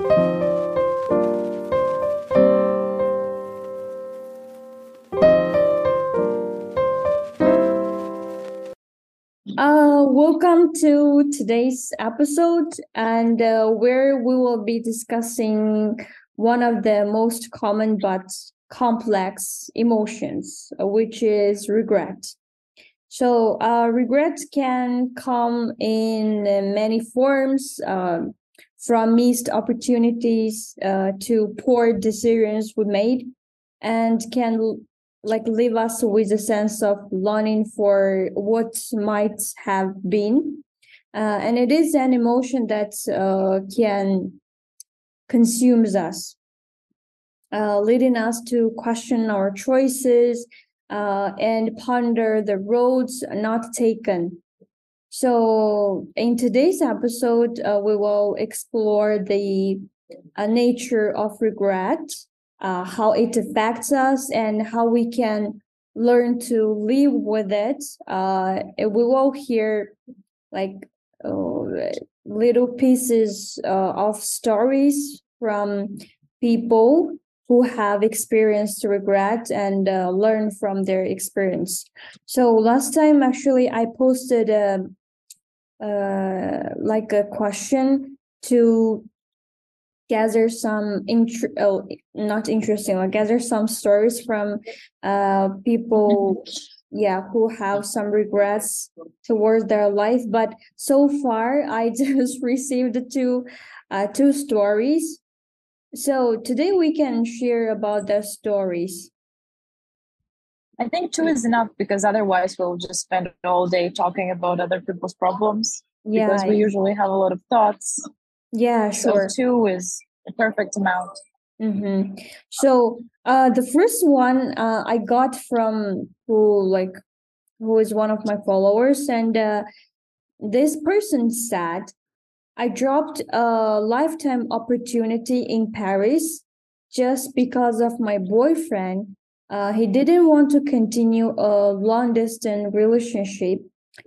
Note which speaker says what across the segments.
Speaker 1: Uh, welcome to today's episode, and uh, where we will be discussing one of the most common but complex emotions, uh, which is regret. So, uh, regret can come in many forms, um, from missed opportunities uh, to poor decisions we made, and can like leave us with a sense of longing for what might have been. Uh, and it is an emotion that uh, can consumes us, uh, leading us to question our choices uh, and ponder the roads not taken. So, in today's episode, uh, we will explore the uh, nature of regret, uh, how it affects us, and how we can learn to live with it. Uh, we will hear like uh, little pieces uh, of stories from people who have experienced regret and learn from their experience. So last time, actually, I posted a, uh, like a question to gather some int- oh, not interesting, like gather some stories from uh, people, yeah, who have some regrets towards their life. But so far, I just received two, uh, two stories so today we can share about the stories.
Speaker 2: I think two is enough because otherwise we'll just spend all day talking about other people's problems. Yeah. Because we usually have a lot of thoughts.
Speaker 1: Yeah, sure.
Speaker 2: So two is the perfect amount.
Speaker 1: Mm-hmm. So uh, the first one uh, I got from who like who is one of my followers, and uh, this person said I dropped a lifetime opportunity in Paris just because of my boyfriend. Uh, he didn't want to continue a long distance relationship.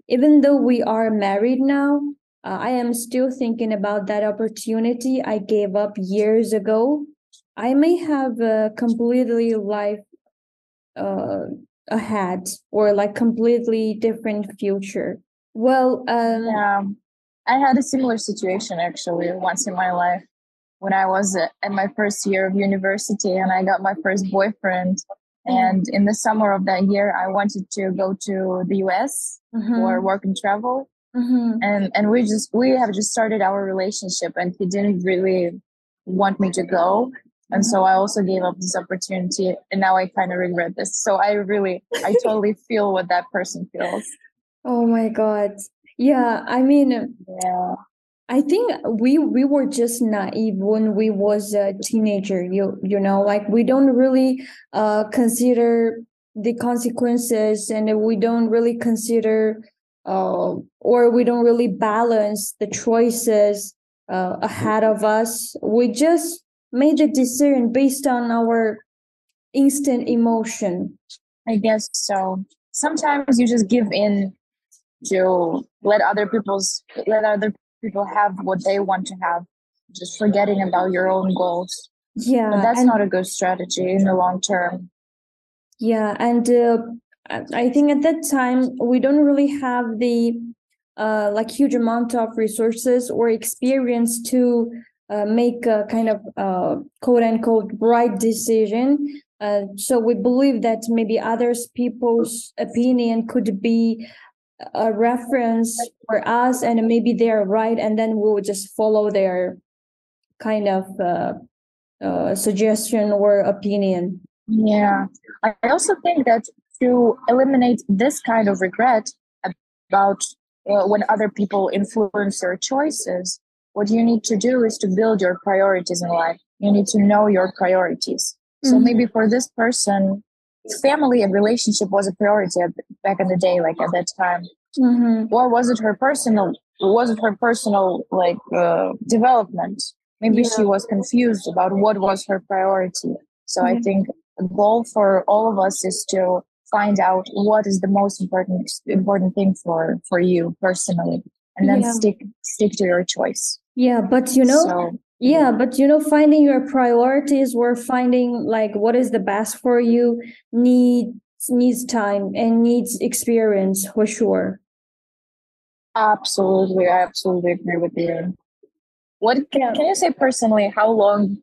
Speaker 1: Even though we are married now, uh, I am still thinking about that opportunity I gave up years ago. I may have a completely life uh, ahead or like completely different future. Well, um,
Speaker 2: yeah I had a similar situation actually once in my life when I was in my first year of university and I got my first boyfriend. Mm-hmm. And in the summer of that year, I wanted to go to the US mm-hmm. for work and travel. Mm-hmm. And and we just we have just started our relationship, and he didn't really want me to go. And so I also gave up this opportunity, and now I kind of regret this. So I really, I totally feel what that person feels.
Speaker 1: Oh my god! Yeah, I mean,
Speaker 2: yeah.
Speaker 1: I think we we were just naive when we was a teenager. You you know, like we don't really uh consider the consequences, and we don't really consider uh, or we don't really balance the choices uh, ahead of us. We just made a decision based on our instant emotion.
Speaker 2: I guess so. Sometimes you just give in to let other people's let other people have what they want to have just forgetting about your own goals.
Speaker 1: Yeah
Speaker 2: but that's and, not a good strategy in the long term.
Speaker 1: Yeah and uh, i think at that time we don't really have the uh, like huge amount of resources or experience to uh, make a kind of uh, quote unquote right decision. Uh, so we believe that maybe others people's opinion could be a reference for us and maybe they're right and then we'll just follow their kind of uh, uh, suggestion or opinion
Speaker 2: yeah i also think that to eliminate this kind of regret about uh, when other people influence your choices what you need to do is to build your priorities in life you need to know your priorities so mm-hmm. maybe for this person family and relationship was a priority back in the day, like at that time. Mm-hmm. Or was it her personal? Was it her personal like uh, development? Maybe yeah. she was confused about what was her priority. So I think the goal for all of us is to find out what is the most important important thing for for you personally, and then yeah. stick stick to your choice.
Speaker 1: Yeah, but you know, so, yeah but you know finding your priorities or finding like what is the best for you needs needs time and needs experience for sure
Speaker 2: absolutely i absolutely agree with you. What can, can you say personally how long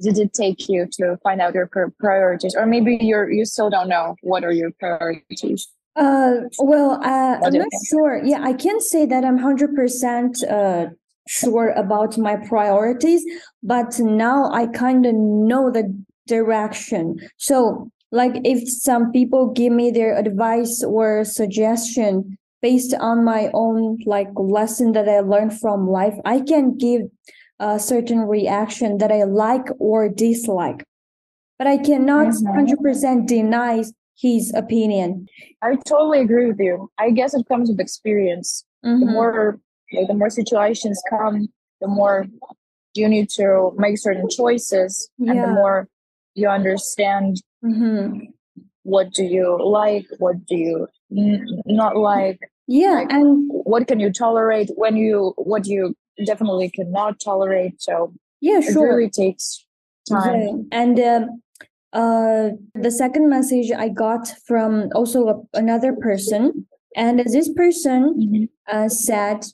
Speaker 2: did it take you to find out your priorities? Or maybe you're you still don't know what are your priorities.
Speaker 1: Uh well uh, i'm not sure. Yeah i can't say that i'm 100% uh sure about my priorities but now i kind of know the direction. So like if some people give me their advice or suggestion based on my own like lesson that i learned from life i can give a certain reaction that I like or dislike. But I cannot mm-hmm. 100% deny his opinion.
Speaker 2: I totally agree with you. I guess it comes with experience. Mm-hmm. The more like, the more situations come, the more you need to make certain choices yeah. and the more you understand mm-hmm. what do you like, what do you n- not like.
Speaker 1: Yeah, like, and
Speaker 2: what can you tolerate when you what you definitely cannot tolerate. So
Speaker 1: yeah, sure.
Speaker 2: It really takes time.
Speaker 1: Yeah. And um, uh, the second message I got from also a, another person, and this person mm-hmm. uh, said,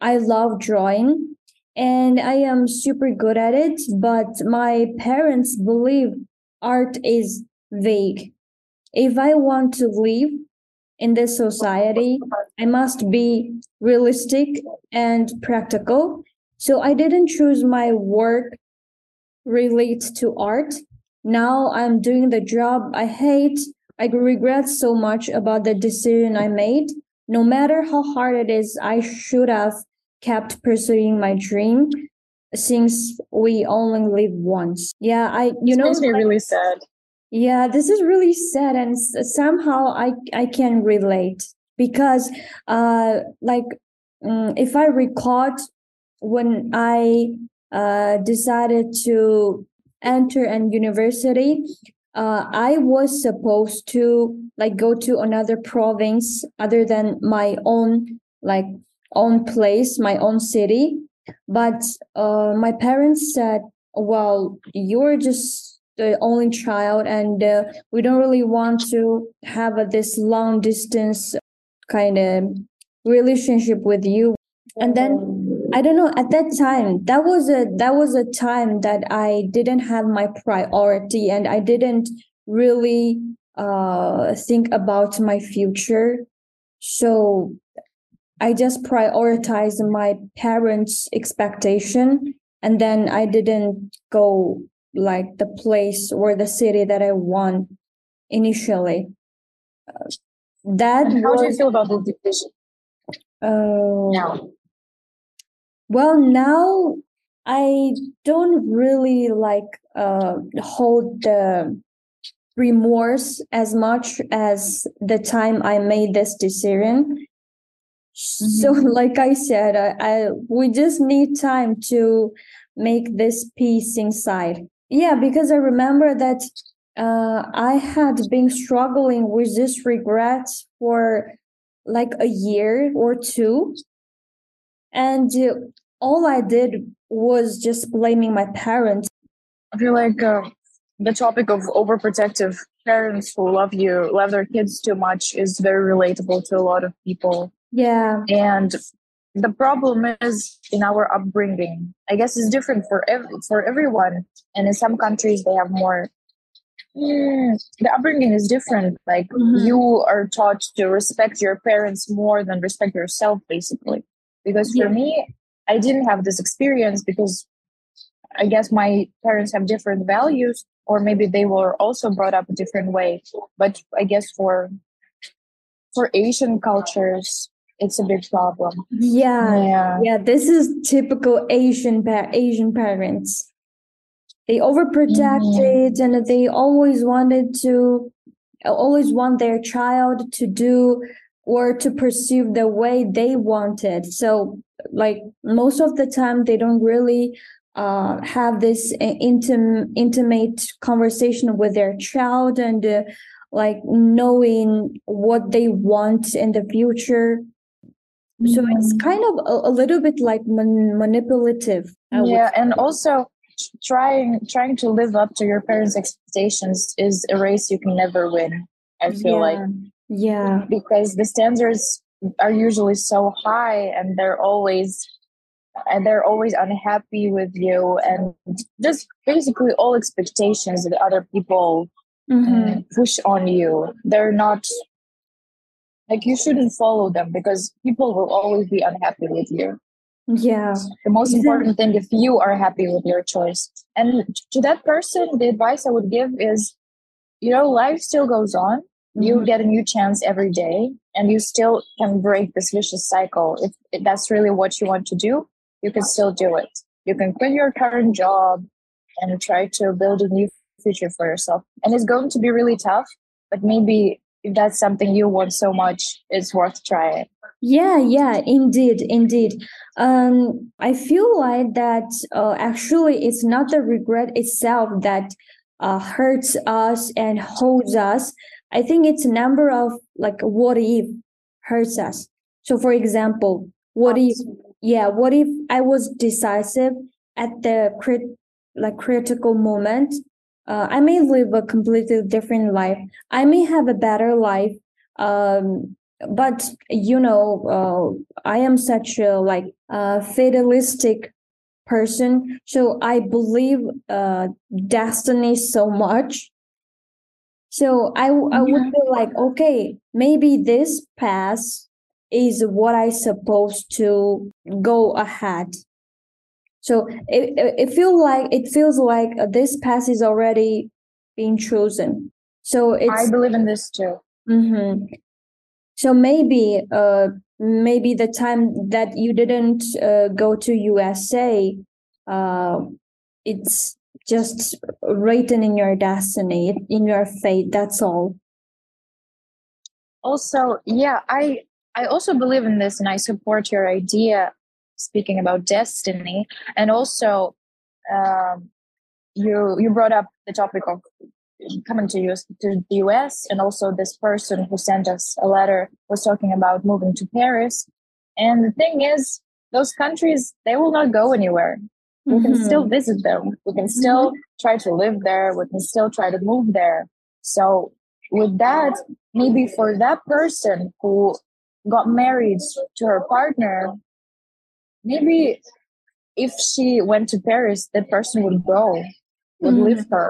Speaker 1: "I love drawing." And I am super good at it, but my parents believe art is vague. If I want to live in this society, I must be realistic and practical. So I didn't choose my work relate to art. Now I'm doing the job I hate. I regret so much about the decision I made. No matter how hard it is, I should have kept pursuing my dream since we only live once. Yeah, I you
Speaker 2: this
Speaker 1: know
Speaker 2: makes me really sad.
Speaker 1: Yeah, this is really sad, and somehow I I can relate because uh like um, if I recall when I uh decided to enter an university, uh, I was supposed to like go to another province other than my own like own place, my own city. But uh, my parents said, "Well, you're just the only child and uh, we don't really want to have a, this long distance kind of relationship with you. And then i don't know at that time that was a that was a time that i didn't have my priority and i didn't really uh think about my future. So i just prioritized my parents expectation and then i didn't go like the place or the city that I want initially. Uh, that
Speaker 2: how was, do you feel about the decision?
Speaker 1: Uh, now. Well, now I don't really like uh, hold the remorse as much as the time I made this decision. Mm-hmm. So, like I said, I, I we just need time to make this peace inside. Yeah, because I remember that uh, I had been struggling with this regret for like a year or two. And uh, all I did was just blaming my parents.
Speaker 2: I feel like uh, the topic of overprotective parents who love you, love their kids too much is very relatable to a lot of people.
Speaker 1: Yeah.
Speaker 2: And the problem is in our upbringing i guess it's different for every, for everyone and in some countries they have more mm, the upbringing is different like mm-hmm. you are taught to respect your parents more than respect yourself basically because for yeah. me i didn't have this experience because i guess my parents have different values or maybe they were also brought up a different way but i guess for for asian cultures it's a big problem.
Speaker 1: Yeah, yeah, yeah. This is typical Asian pa- Asian parents. They overprotected mm-hmm. and they always wanted to, always want their child to do or to pursue the way they wanted. So, like most of the time, they don't really uh, have this intim- intimate conversation with their child and uh, like knowing what they want in the future so it's
Speaker 2: Mhm.
Speaker 1: kind of a, a little bit like man- manipulative I
Speaker 2: yeah and also trying trying to live up to your parents expectations is a race you can never win i feel like
Speaker 1: yeah
Speaker 2: because the standards are usually so high and they're always and they're always unhappy with you and just basically all expectations that other people
Speaker 1: Mhm.
Speaker 2: uh, push on you they're not like you shouldn't follow them because people will always be unhappy with you.
Speaker 1: Yeah.
Speaker 2: The most important thing if you are happy with your choice. And to that person the advice i would give is you know life still goes on. You
Speaker 1: Mhm.
Speaker 2: get a new chance every day and you still can break this vicious cycle. If, if that's really what you want to do you can still do it. You can quit your current job and try to build a new future for yourself. And it's going to be really tough but maybe if that's something you want so much it's worth trying
Speaker 1: Yeah, yeah, indeed, indeed. Um, I feel like that uh, actually it's not the regret itself that uh, hurts us and holds us. I think it's a number of like what if hurts us. So, for example, what if, yeah, what if I was decisive at the crit like critical moment? Uh, I may live a completely different life. I may have a better life. Um, but you know uh, i am such a like uh, fatalistic person so i believe uh, destiny so much so I I would
Speaker 2: Mhm.
Speaker 1: be like okay maybe this path is what i supposed to go ahead so it, it, it feel like it feels like uh, this path is already being chosen so it's
Speaker 2: i believe in this too
Speaker 1: Mm-hmm. So maybe, uh, maybe the time that you didn't uh, go to USA, uh, it's just written in your destiny, in your fate. That's all.
Speaker 2: also yeah i i also believe in this and i support your idea speaking about destiny. And also um, you you brought up the topic of coming to US to the US and also this person who sent us a letter was talking about moving to Paris. And the thing is those countries they will not go anywhere. We can still
Speaker 1: Mhm.
Speaker 2: visit them. We can still try to live there. We can still try to move there. So with that maybe for that person who got married to her partner maybe if she went to paris that person would go would
Speaker 1: Mhm.
Speaker 2: live her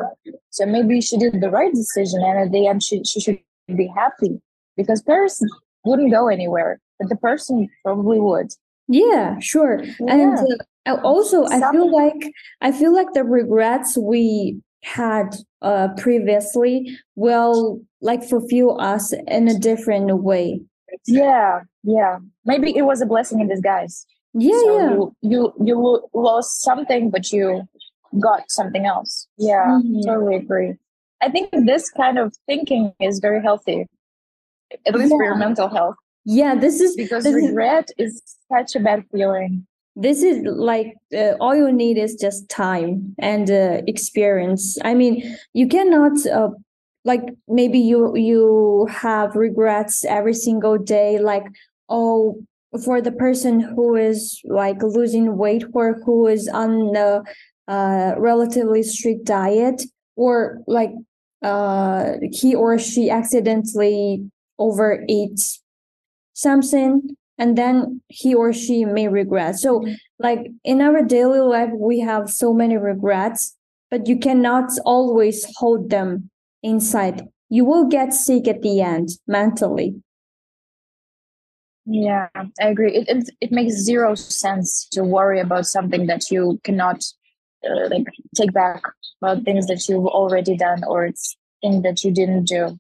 Speaker 2: so maybe she did the right decision and at the end she, she should be happy because paris wouldn't go anywhere but the person probably would
Speaker 1: Yeah, sure. And uh, also, I feel like I feel like the regrets we had uh, previously will like fulfill us in a different way.
Speaker 2: yeah yeah maybe it was a blessing in disguise
Speaker 1: Yeah,
Speaker 2: so
Speaker 1: yeah.
Speaker 2: you you you lost something but you got something else. Yeah
Speaker 1: Mhm.
Speaker 2: totally agree. I think this kind of thinking is very healthy at least for your mental health.
Speaker 1: Yeah, this is
Speaker 2: because
Speaker 1: this is
Speaker 2: regret is such a bad feeling.
Speaker 1: This is like uh, all you need is just time and uh, experience. I mean you cannot uh, like maybe you you have regrets every single day like oh for the person who is like losing weight or who is on a uh, relatively strict diet or like uh he or she accidentally overeats something and then he or she may regret. So, like in our daily life, we have so many regrets, but you cannot always hold them inside. You will get sick at the end mentally.
Speaker 2: Yeah i agree it, it, it makes zero sense to worry about something that you cannot uh, like take back about things that you've already done or it's things that you didn't do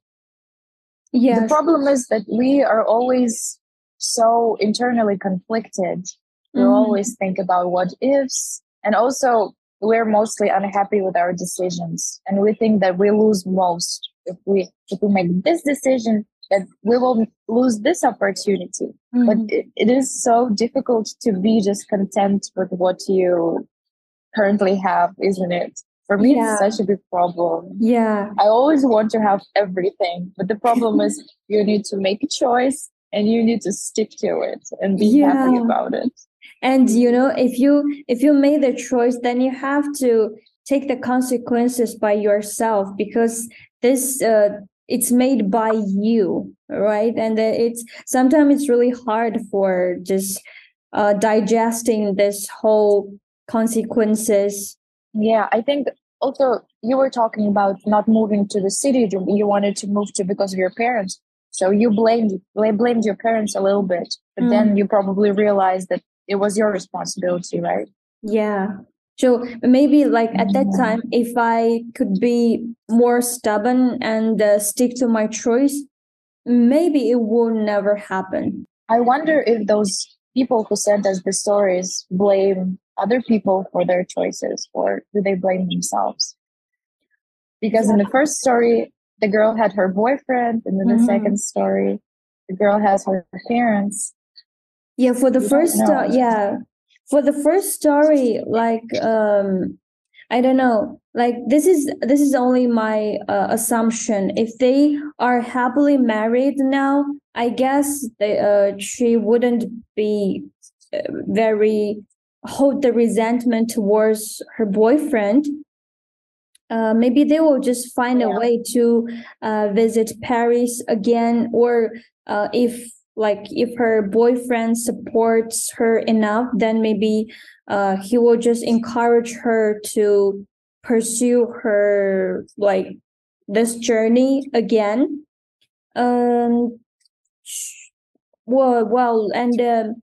Speaker 1: Yeah.
Speaker 2: the problem is that we are always so internally conflicted we
Speaker 1: Mhm.
Speaker 2: always think about what ifs and also we're mostly unhappy with our decisions and we think that we lose most if we if we make this decision that we will lose this opportunity but
Speaker 1: Mhm.
Speaker 2: it, it is so difficult to be just content with what you currently have isn't it for me
Speaker 1: Yeah.
Speaker 2: it's such a big problem
Speaker 1: yeah.
Speaker 2: I always want to have everything, but the problem is you need to make a choice and you need to stick to it and be yeah. happy about it
Speaker 1: and you know if you if you made the choice then you have to take the consequences by yourself because this uh, it's made by you right? And it's sometimes it's really hard for just uh, digesting this whole consequences.
Speaker 2: Yeah i think also you were talking about not moving to the city you wanted to move to because of your parents. So you blamed blamed your parents a little bit but mm. then you probably realized that it was your responsibility right?
Speaker 1: Yeah so maybe like at that mm-hmm. time if i could be more stubborn and uh, stick to my choice maybe it will never happen.
Speaker 2: I wonder if those people who sent us the stories blame other people for their choices or do they blame themselves? Because in the first story the girl had her boyfriend and mm-hmm. the second story the girl has her parents.
Speaker 1: Yeah for the first uh, yeah for the first story like um i don't know like this is this is only my uh, assumption if they are happily married now i guess they uh she wouldn't be uh, very hold the resentment towards her boyfriend uh, maybe they will just find yeah. a way to uh, visit Paris again, or uh, if like if her boyfriend supports her enough then maybe uh he will just encourage her to pursue her like this journey again. Um well well and um,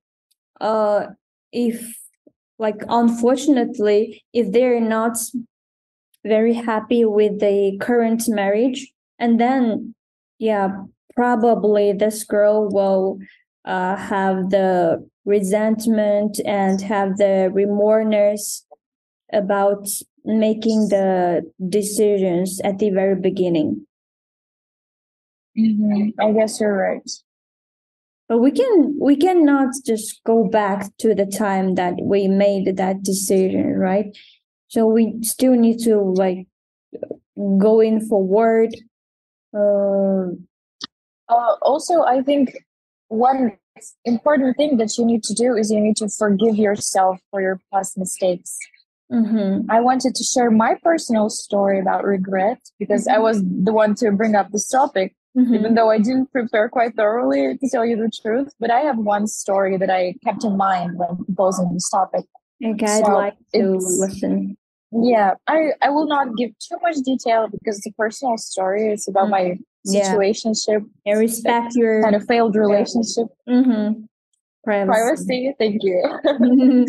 Speaker 1: uh if like unfortunately if they're not very happy with the current marriage and then yeah probably this girl will uh, have the resentment and have the remorse about making the decisions at the very beginning.
Speaker 2: Mm-hmm. I guess you're right.
Speaker 1: But we can we cannot just go back to the time that we made that decision, right? So we still need to like going forward. Uh,
Speaker 2: uh, also, I think one important thing that you need to do is you need to forgive yourself for your past mistakes. Mm-hmm. I wanted to share my personal story about regret because I was the one to bring up this topic, mm-hmm. even though I didn't prepare quite thoroughly to tell you the truth. But I have one story that I kept in mind when posing this topic.
Speaker 1: Okay, so I'd like to listen.
Speaker 2: Yeah, I, I will not give too much detail because the personal story is about mm-hmm. my situationship.
Speaker 1: Yeah. respect your
Speaker 2: kind of failed relationship.
Speaker 1: Mm-hmm.
Speaker 2: Privacy. Privacy. Thank you.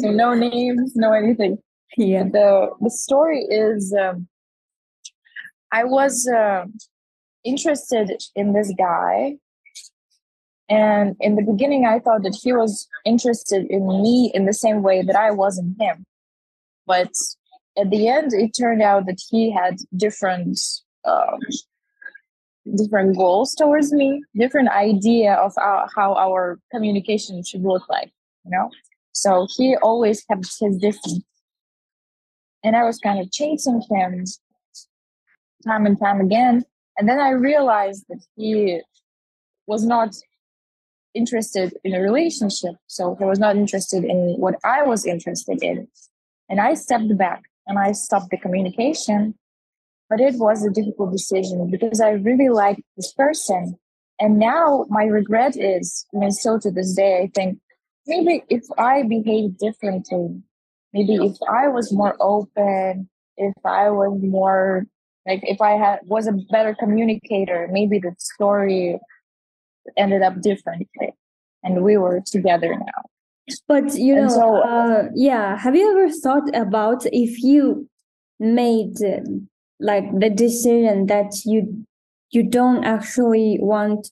Speaker 2: so no names, no anything.
Speaker 1: Yeah.
Speaker 2: The the story is um, I was uh, interested in this guy, and in the beginning, I thought that he was interested in me in the same way that I was in him. But at the end, it turned out that he had different um, different goals towards me, different idea of our, how our communication should look like, you know? So he always kept his distance. And I was kind of chasing him time and time again. And then I realized that he was not interested in a relationship. So he was not interested in what I was interested in. And I stepped back and I stopped the communication but it was a difficult decision because I really liked this person. And now my regret is, I mean, still to this day, I think maybe if I behaved differently, maybe if I was more open, if I was more like if I had was a better communicator, maybe the story ended up differently, and we were together now.
Speaker 1: But you know, so, uh, yeah. Have you ever thought about if you made like the decision that you you don't actually want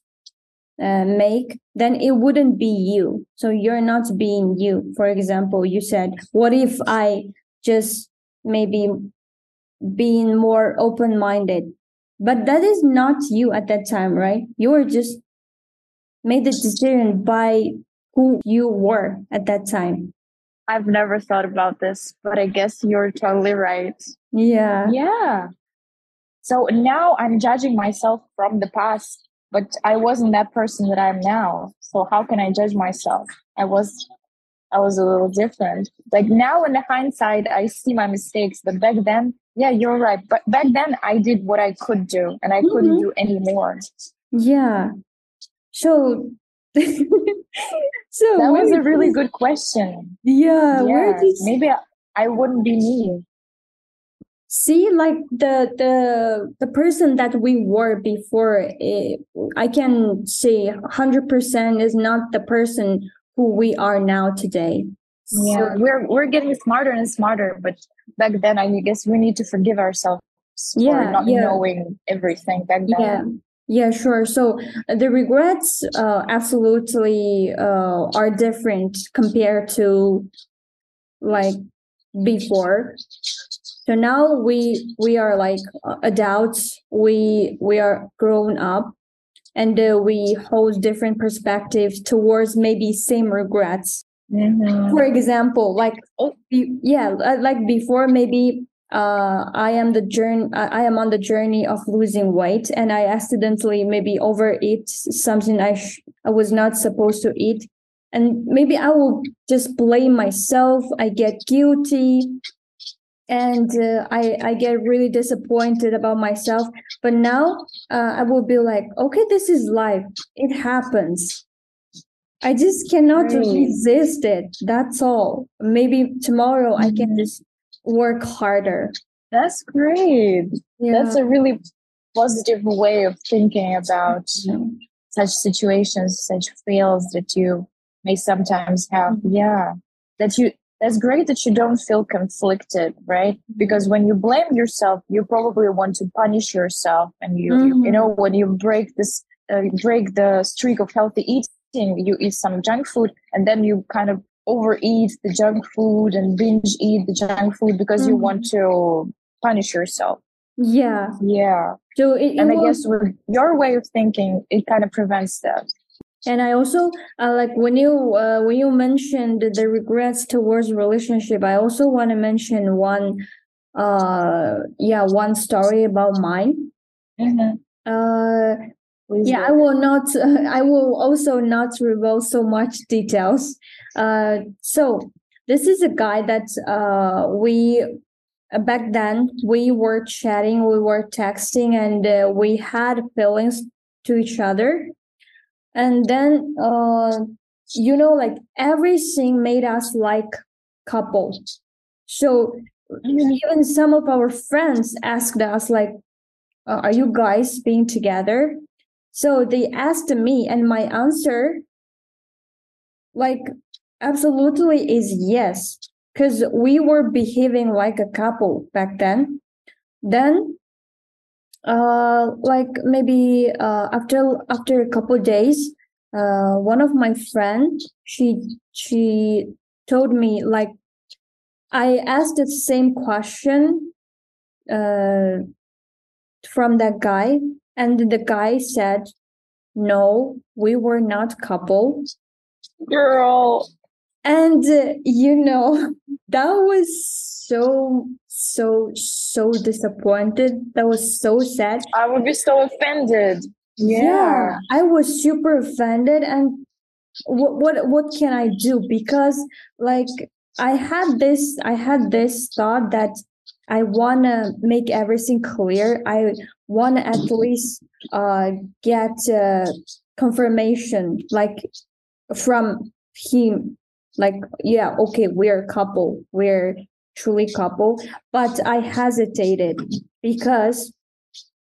Speaker 1: uh, make then it wouldn't be you so you're not being you for example you said what if i just maybe being more open minded but that is not you at that time right you were just made the decision by who you were at that time
Speaker 2: I've never thought about this, but I guess you're totally right.
Speaker 1: Yeah.
Speaker 2: Yeah. So now I'm judging myself from the past, but I wasn't that person that I am now. so how can i judge myself? I was i was a little different. Like now in the hindsight i see my mistakes but back then yeah you're right. But back then i did what i could do and i mm-hmm. couldn't do any more.
Speaker 1: Yeah. So so
Speaker 2: that was a really good question.
Speaker 1: Yeah,
Speaker 2: yeah maybe I, I wouldn't be me
Speaker 1: see like the the the person that we were before it, i can say 100% is not the person who we are now today.
Speaker 2: Yeah so, we're we're getting smarter and smarter but back then i guess we need to forgive ourselves yeah, for not yeah. knowing everything back then.
Speaker 1: Yeah yeah sure. So the regrets uh, absolutely uh, are different compared to like before so now we we are like adults we we are grown up and uh, we hold different perspectives towards maybe same regrets mm-hmm. for example like oh, yeah like before maybe uh, I am the journey. I am on the journey of losing weight, and I accidentally maybe overeat something I sh- I was not supposed to eat, and maybe I will just blame myself. I get guilty, and uh, I I get really disappointed about myself. But now uh, I will be like, okay, this is life. It happens. I just cannot resist it. That's all. Maybe tomorrow. I can mm-hmm. just work harder.
Speaker 2: That's great. Yeah. That's a really positive way of thinking about mm-hmm. such situations, such fails that you may sometimes have. Mm-hmm. Yeah. That you that's great that you don't feel conflicted, right? Because when you blame yourself, you probably want to punish yourself, and you mm-hmm. you know when you break this uh, break the streak of healthy eating, you eat some junk food, and then you kind of overeat the junk food and binge eat the junk food because mm-hmm. you want mm-hmm. to punish yourself.
Speaker 1: Yeah,
Speaker 2: yeah. So it, it and I guess with your way of thinking, it kind of prevents that
Speaker 1: and i also uh, like when you uh, when you mentioned the regrets towards relationship i also want to mention one uh yeah one story about mine. Mm-hmm. uh yeah i will not uh, i will also not reveal so much details. Uh so this is a guy that uh we uh, back then we were chatting we were texting and uh, we had feelings to each other and then uh you know like everything made us like couple so even some of our friends asked us like uh, are you guys being together? So they asked me and my answer like absolutely is yes because we were behaving like a couple back then. Then uh like maybe uh after after a couple days uh one of my friends she she told me like i asked the same question uh from that guy and the guy said no we were not couple.
Speaker 2: Girl.
Speaker 1: And uh, you know that was so so so disappointed. That was so sad.
Speaker 2: I would be so offended.
Speaker 1: Yeah, yeah. I was super offended. And what what what can i do? Because like i had this i had this thought that i want to make everything clear. I want to at least uh get uh, confirmation like from him. Like yeah okay we're a couple. We're truly couple but i hesitated because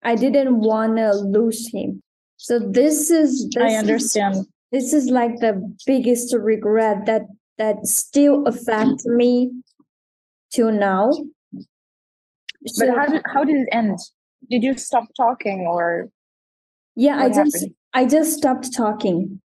Speaker 1: i didn't want to lose him. So this is this
Speaker 2: i understand.
Speaker 1: is, this is like the biggest regret that that still affects me till now.
Speaker 2: But how did how did it end? Did you stop talking or
Speaker 1: yeah i just happened? i just stopped talking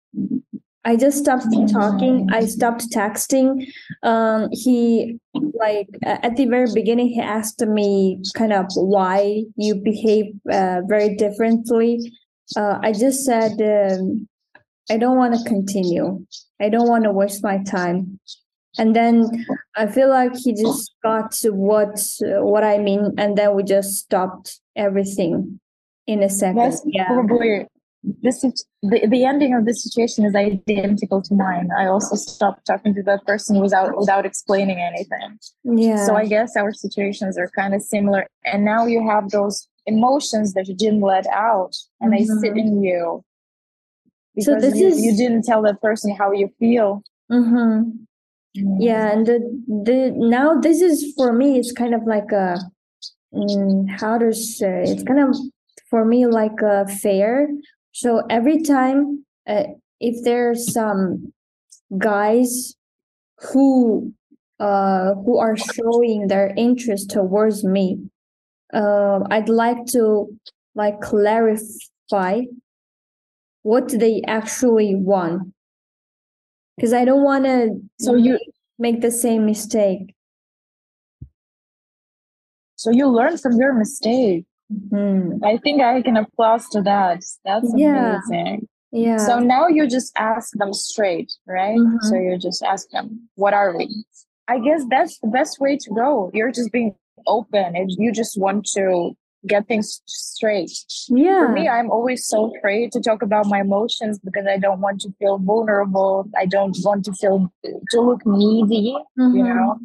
Speaker 1: I just stopped talking. I stopped texting. Um, he like at the very beginning, he asked me kind of why you behave uh, very differently. Uh, I just said um, I don't want to continue. I don't want to waste my time. And then I feel like he just got what uh, what I mean, and then we just stopped everything in a second.
Speaker 2: That's
Speaker 1: yeah.
Speaker 2: probably this is the, the ending of the situation is identical to mine. I also stopped talking to that person without without explaining anything.
Speaker 1: Yeah.
Speaker 2: So I guess our situations are kind of similar. And now you have those emotions that you didn't let out and they sit
Speaker 1: Mhm.
Speaker 2: in you.
Speaker 1: So
Speaker 2: Because
Speaker 1: this
Speaker 2: you,
Speaker 1: is-
Speaker 2: you didn't tell that person how you feel.
Speaker 1: mm-hmm. yeah and the the now this is for me it's kind of like a mm, how to say it's kind of for me like a fair so every time uh, if there's some guys who uh who are showing their interest towards me uh, i'd like to like clarify what they actually want because i don't want to
Speaker 2: So you
Speaker 1: make the same mistake.
Speaker 2: so you learn from your mistake.
Speaker 1: Mhm.
Speaker 2: I think I can applaud to that. That's
Speaker 1: Yeah.
Speaker 2: amazing.
Speaker 1: Yeah.
Speaker 2: So now you just ask them straight, right?
Speaker 1: Mhm.
Speaker 2: So you just ask them, what are we? I guess that's the best way to go. You're just being open and you just want to get things straight.
Speaker 1: yeah.
Speaker 2: For me, I'm always so afraid to talk about my emotions because I don't want to feel vulnerable. I don't want to feel to look needy, you
Speaker 1: Mhm.
Speaker 2: know?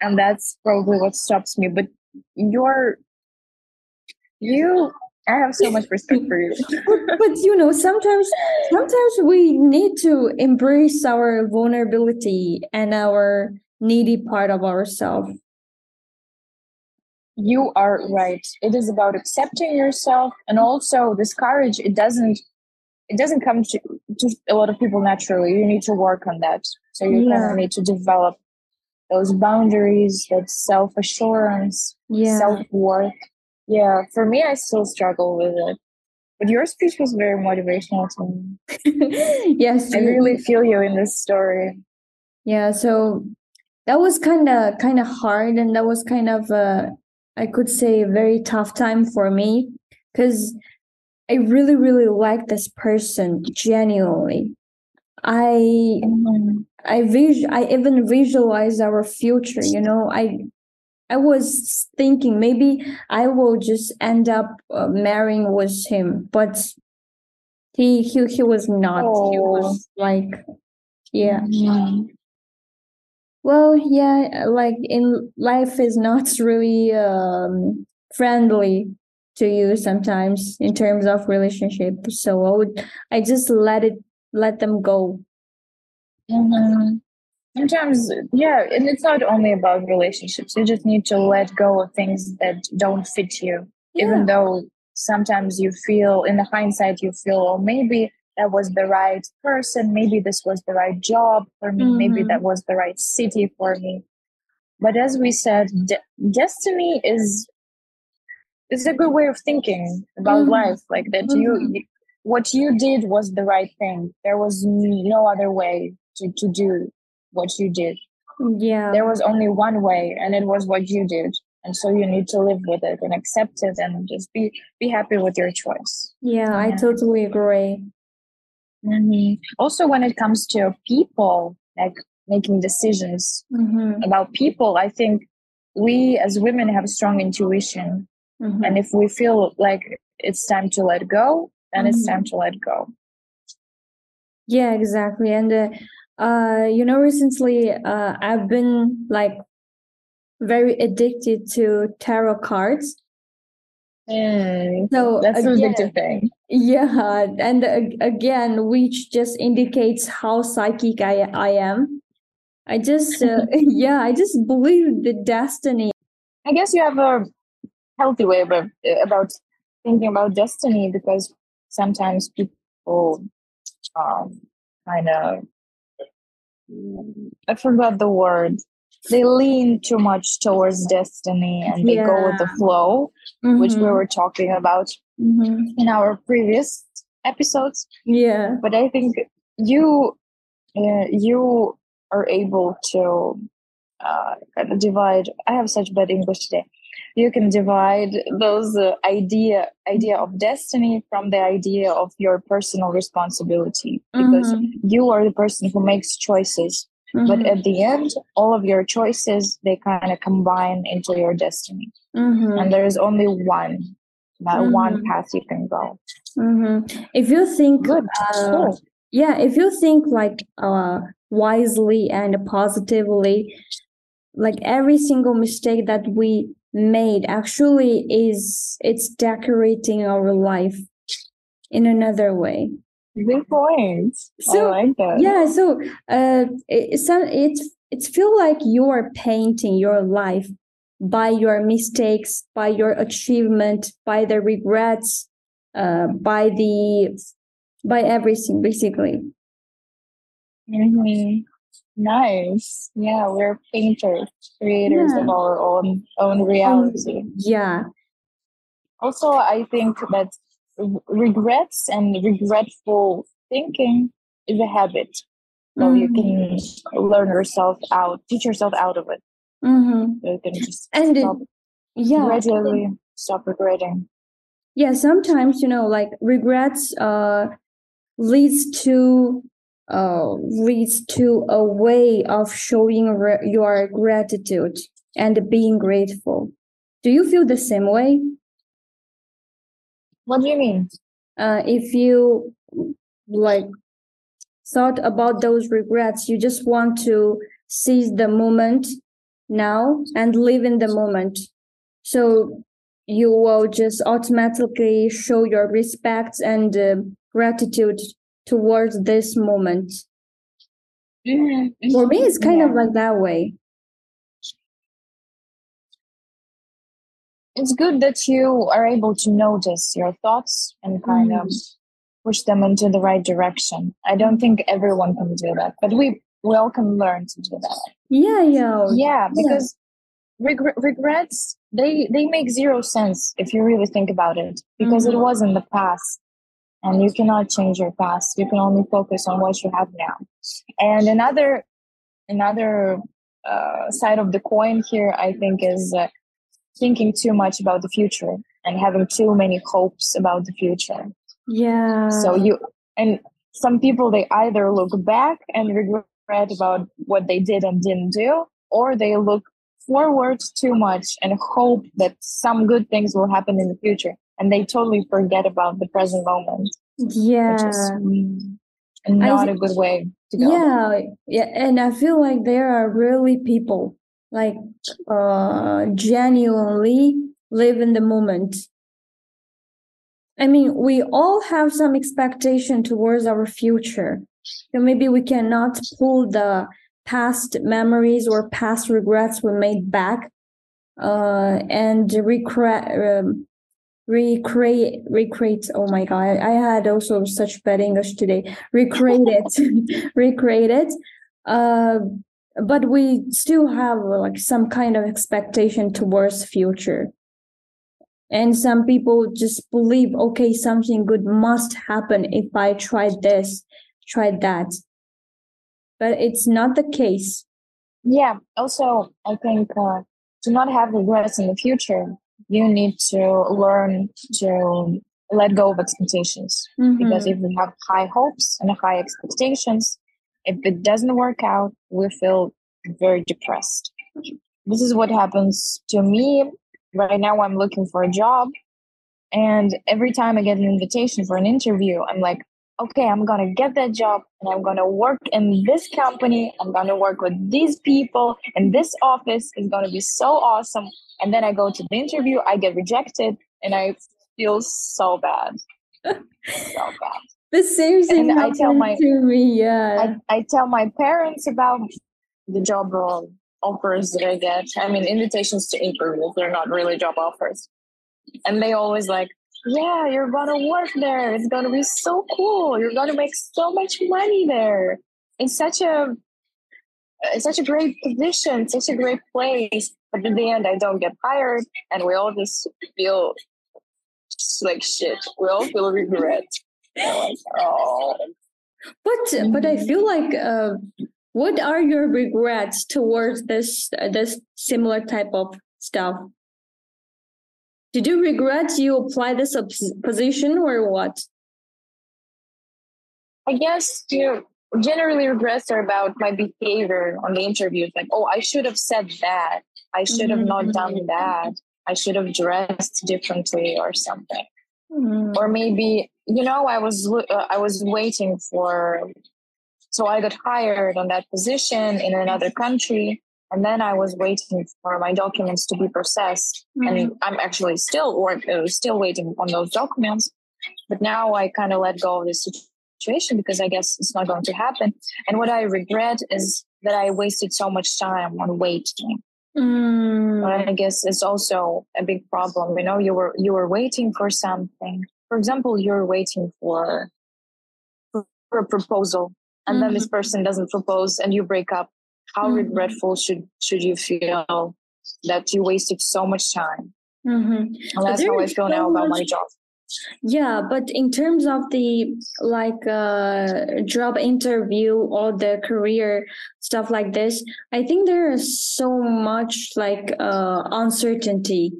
Speaker 2: And that's probably what stops me. But you're you I have so much respect for you.
Speaker 1: but you know, sometimes sometimes we need to embrace our vulnerability and our needy part of ourselves.
Speaker 2: you are right it is about accepting yourself and also this courage it doesn't it doesn't come to, to a lot of people naturally you need to work on that so you kind
Speaker 1: Yeah.
Speaker 2: of need to develop those boundaries that self-assurance
Speaker 1: Yeah.
Speaker 2: self-worth yeah for me i still struggle with it but your speech was very motivational to me
Speaker 1: yes.
Speaker 2: i really feel you in this story
Speaker 1: Yeah, so that was kind of kind of hard and that was kind of uh I could say a very tough time for me cuz I really really like this person genuinely. I I vis- I even visualize our future, you know. I I was thinking maybe I will just end up uh, marrying with him, but he he he was not. He
Speaker 2: Oh.
Speaker 1: was like yeah.
Speaker 2: Mhm.
Speaker 1: Well, yeah, like in life is not really um friendly to you sometimes in terms of relationship. So I would I just let it let them go.
Speaker 2: Mhm. Sometimes, yeah, and it's not only about relationships. You just need to let go of things that don't fit you, even though sometimes you feel, in the hindsight, you feel, oh, maybe that was the right person, maybe this was the right job for me, maybe
Speaker 1: Mhm.
Speaker 2: that was the right city for me. But as we said, de- destiny is is a good way of thinking about
Speaker 1: Mhm.
Speaker 2: life, like that. You,
Speaker 1: Mhm.
Speaker 2: you, what you did was the right thing. There was no other way to to do what you did
Speaker 1: Yeah.
Speaker 2: there was only one way and it was what you did and so you need to live with it and accept it and just be be happy with your choice
Speaker 1: Yeah, I
Speaker 2: Yeah.
Speaker 1: totally agree.
Speaker 2: also when it comes to people like making decisions
Speaker 1: Mhm,
Speaker 2: about people i think we as women have strong intuition
Speaker 1: mhm.
Speaker 2: and if we feel like it's time to let go then it's
Speaker 1: Mhm.
Speaker 2: time to let go
Speaker 1: Yeah, exactly. And uh, uh, you know, recently uh, I've been like very addicted to tarot cards.
Speaker 2: Mm,
Speaker 1: So
Speaker 2: that's
Speaker 1: again,
Speaker 2: addictive thing
Speaker 1: Yeah, and ag- again, which just indicates how psychic I I am. I just uh, yeah, I just believe the destiny.
Speaker 2: I guess you have a healthy way about about thinking about destiny because sometimes people um, kind of I forgot the word. They lean too much towards destiny and they go with the flow, which we
Speaker 1: Mhm,
Speaker 2: were talking about
Speaker 1: mhm.
Speaker 2: in our previous episodes.
Speaker 1: Yeah,
Speaker 2: But I think you uh, you are able to uh, kind of divide. I have such bad English today. You can divide those uh, idea idea of destiny from the idea of your personal responsibility because
Speaker 1: Mhm,
Speaker 2: you are the person who makes choices. But
Speaker 1: mhm,
Speaker 2: at the end, all of your choices they kind of combine into your destiny,
Speaker 1: mhm.
Speaker 2: and there is only one that mm-hmm. one path you can go.
Speaker 1: Mm-hmm. If you think good, uh, yeah, if you think like uh, wisely and positively, like every single mistake that we made actually is it's decorating our life in another way.
Speaker 2: Good point. So I like that.
Speaker 1: Yeah, so uh, it's it's it's feel like you are painting your life by your mistakes, by your achievement, by the regrets, uh, by the by everything basically.
Speaker 2: Mm-hmm. Nice. Yeah, we're painters, creators yeah. of our own own reality.
Speaker 1: yeah.
Speaker 2: Also, I think that regrets and regretful thinking is a habit. So mm-hmm. you can learn yourself out, teach yourself out of it.
Speaker 1: Mm-hmm.
Speaker 2: You can just
Speaker 1: and stop,
Speaker 2: yeah, gradually stop regretting.
Speaker 1: Yeah, sometimes you know, like regrets uh leads to uh leads to a way of showing re- your gratitude and being grateful. Do you feel the same way?
Speaker 2: What do you mean?
Speaker 1: Uh, if you like thought about those regrets, you just want to seize the moment now and live in the moment. So you will just automatically show your respect and uh, gratitude towards this moment.
Speaker 2: Mm-hmm.
Speaker 1: For me, it's kind yeah. of like that way.
Speaker 2: it's good that you are able to notice your thoughts and kind mm. of push them into the right direction. I don't think everyone can do that, but we we all can learn to do that.
Speaker 1: Yeah, yeah,
Speaker 2: yeah. Because yeah. Reg- regrets they they make zero sense if you really think about it, because mm-hmm. it was in the past, and you cannot change your past. You can only focus on what you have now. And another another uh, side of the coin here, I think, is. Uh, thinking too much about the future and having too many hopes about the future.
Speaker 1: Yeah.
Speaker 2: So you and some people they either look back and regret about what they did and didn't do, or they look forward too much and hope that some good things will happen in the future, and they totally forget about the present moment.
Speaker 1: Yeah.
Speaker 2: Which is not I, a good way to go.
Speaker 1: Yeah, yeah, and I feel like there are really people like uh genuinely live in the moment i mean we all have some expectation towards our future so maybe we cannot pull the past memories or past regrets we made back uh and recreate um, recreate recreate oh my god i had also such bad english today. Recreate it recreate it. Uh but we still have like some kind of expectation towards future. And some people just believe okay something good must happen if i try this try that. But it's not the case.
Speaker 2: Yeah also i think uh, to not have regrets in the future you need to learn to let go of expectations mm-hmm. because if we have high hopes and high expectations if it doesn't work out, we feel very depressed. This is what happens to me. Right now, I'm looking for a job. And every time I get an invitation for an interview, I'm like, okay, I'm going to get that job and I'm going to work in this company. I'm going to work with these people and this office is going to be so awesome. And then I go to the interview, I get rejected, and I feel so bad. so bad.
Speaker 1: The same thing and I tell my, to me. Yeah,
Speaker 2: I, I tell my parents about the job offers that I get. I mean, invitations to interviews. They're not really job offers, and they always like, "Yeah, you're gonna work there. It's gonna be so cool. You're gonna make so much money there. It's such a it's such a great position, such a great place. But in the end, I don't get hired, and we all just feel like shit. We all feel regret oh.
Speaker 1: But but I feel like uh, what are your regrets towards this uh, this similar type of stuff? Did you regret you apply this position or what?
Speaker 2: I guess you generally regrets are about my behavior on the interviews. Like, oh, I should have said that. I should have mm-hmm. not done that. I should have dressed differently or something.
Speaker 1: Mm.
Speaker 2: Or maybe, you know, I was uh, I was waiting for so I got hired on that position in another country and then I was waiting for my documents to be processed
Speaker 1: Mm.
Speaker 2: and I'm actually still work, uh, still waiting on those documents. But now I kind of let go of this situation because I guess it's not going to happen. And what I regret is that I wasted so much time on waiting.
Speaker 1: Mm.
Speaker 2: But I guess it's also a big problem. You know, you were you were waiting for something. For example, you're waiting for for a proposal, and then this person doesn't propose, and you break up. How
Speaker 1: Mhm.
Speaker 2: regretful should should you feel that you wasted so much time?
Speaker 1: Mhm.
Speaker 2: And that's how I feel
Speaker 1: so
Speaker 2: now about
Speaker 1: much-
Speaker 2: my job.
Speaker 1: Yeah, but in terms of the like uh job interview or the career stuff like this, I think there is so much like uh uncertainty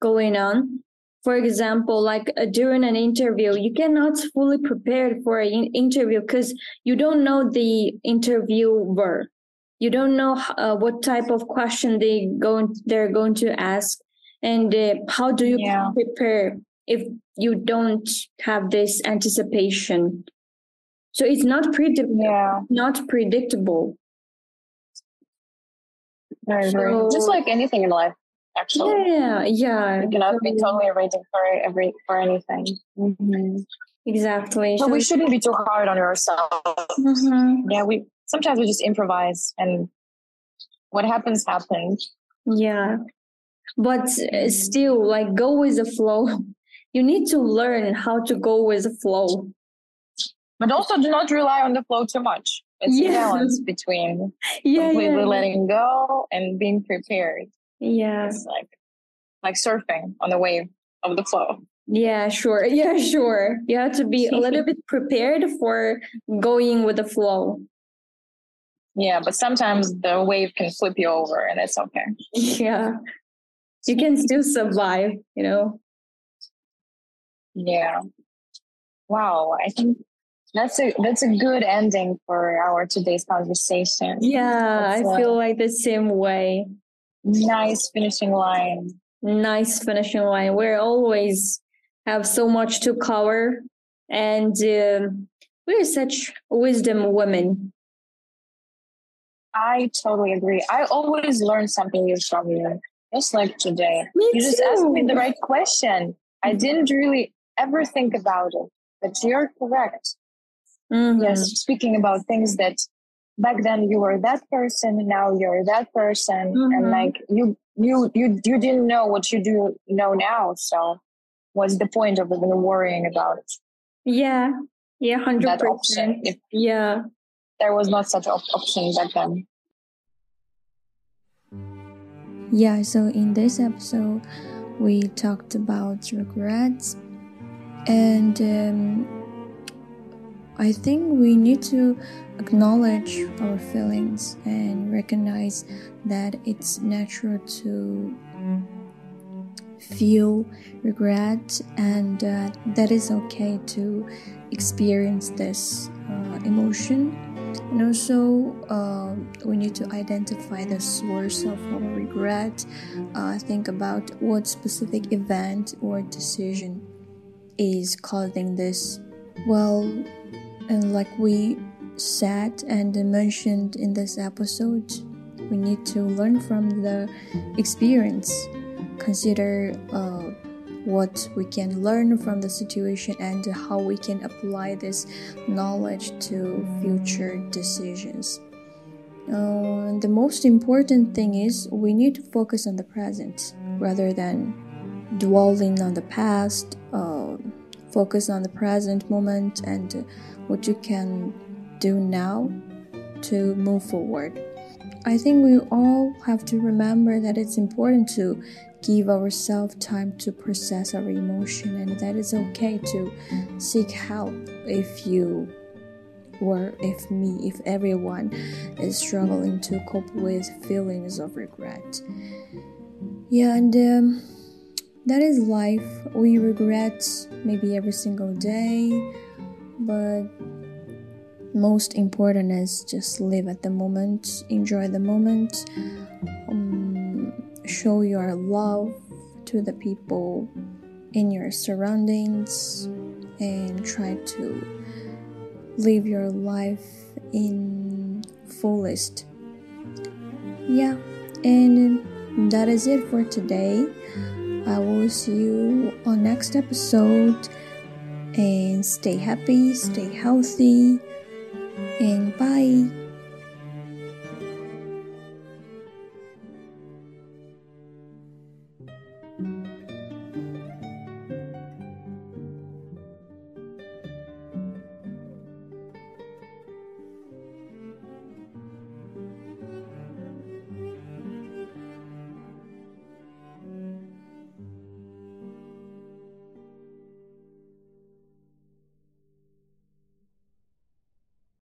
Speaker 1: going on. For example, like uh, during an interview, you cannot fully prepare for an in- interview because you don't know the interviewer. You don't know uh, what type of question they going they're going to ask, and uh, how do you
Speaker 2: Yeah.
Speaker 1: prepare if you don't have this anticipation. So it's not predict-
Speaker 2: Yeah,
Speaker 1: not predictable.
Speaker 2: Agree. Just like anything in life, actually.
Speaker 1: Yeah, yeah.
Speaker 2: You cannot be totally waiting for every for anything. Mm-hmm.
Speaker 1: Exactly.
Speaker 2: But
Speaker 1: So-
Speaker 2: we shouldn't be too hard on ourselves.
Speaker 1: Mhm.
Speaker 2: Yeah, we sometimes we just improvise, and what happens happens.
Speaker 1: Yeah. But uh, still, like, go with the flow. You need to learn how to go with the flow.
Speaker 2: But also, do not rely on the flow too much. It's
Speaker 1: Yeah.
Speaker 2: a balance between
Speaker 1: Yeah,
Speaker 2: completely
Speaker 1: yeah,
Speaker 2: letting go and being prepared.
Speaker 1: Yeah,
Speaker 2: It's like like surfing on the wave of the flow.
Speaker 1: yeah, sure, yeah, sure. You have to be a little bit prepared for going with the flow.
Speaker 2: Yeah, but sometimes the wave can flip you over, and it's okay.
Speaker 1: Yeah, you can still survive. You know.
Speaker 2: Yeah. Wow, I think that's a that's a good ending for our today's conversation.
Speaker 1: Yeah, I
Speaker 2: That's, uh,
Speaker 1: feel like the same way.
Speaker 2: Nice finishing line.
Speaker 1: Nice finishing line. We're always have so much to cover, and um we're such wisdom women.
Speaker 2: I totally agree. I always learn something new from you, just like today.
Speaker 1: Me
Speaker 2: You just asked me the right question. I didn't really ever think about it, but you're correct.
Speaker 1: Mhm.
Speaker 2: Yes, speaking about things that back then you were that person, now you're that person,
Speaker 1: Mhm.
Speaker 2: and like you, you, you, you didn't know what you do know now. So, what's the point of even worrying about it?
Speaker 1: Yeah. Yeah. Hundred
Speaker 2: that option
Speaker 1: percent.
Speaker 2: if
Speaker 1: Yeah.
Speaker 2: there was not such op- option back then?
Speaker 3: Yeah, so in this episode, we talked about regrets, and um, I think we need to acknowledge our feelings and recognize that it's natural to feel regret, and uh, that is okay to experience this uh, emotion. And also, uh, we need to identify the source of our regret. Uh, think about what specific event or decision is causing this. Well, and like we said and mentioned in this episode, we need to learn from the experience. Consider uh, what we can learn from the situation and how we can apply this knowledge to future decisions. Uh, the most important thing is we need to focus on the present rather than dwelling on the past. Uh, focus on the present moment and what you can do now to move forward. I think we all have to remember that it's important to give ourselves time to process our emotion and that it's okay to seek help if you or if me if everyone is struggling to cope with feelings of regret yeah and um, that is life we regret maybe every single day but most important is just live at the moment enjoy the moment um, show your love to the people in your surroundings and try to live your life in fullest. Yeah and that is it for today. I will see you on next episode and stay happy stay healthy and bye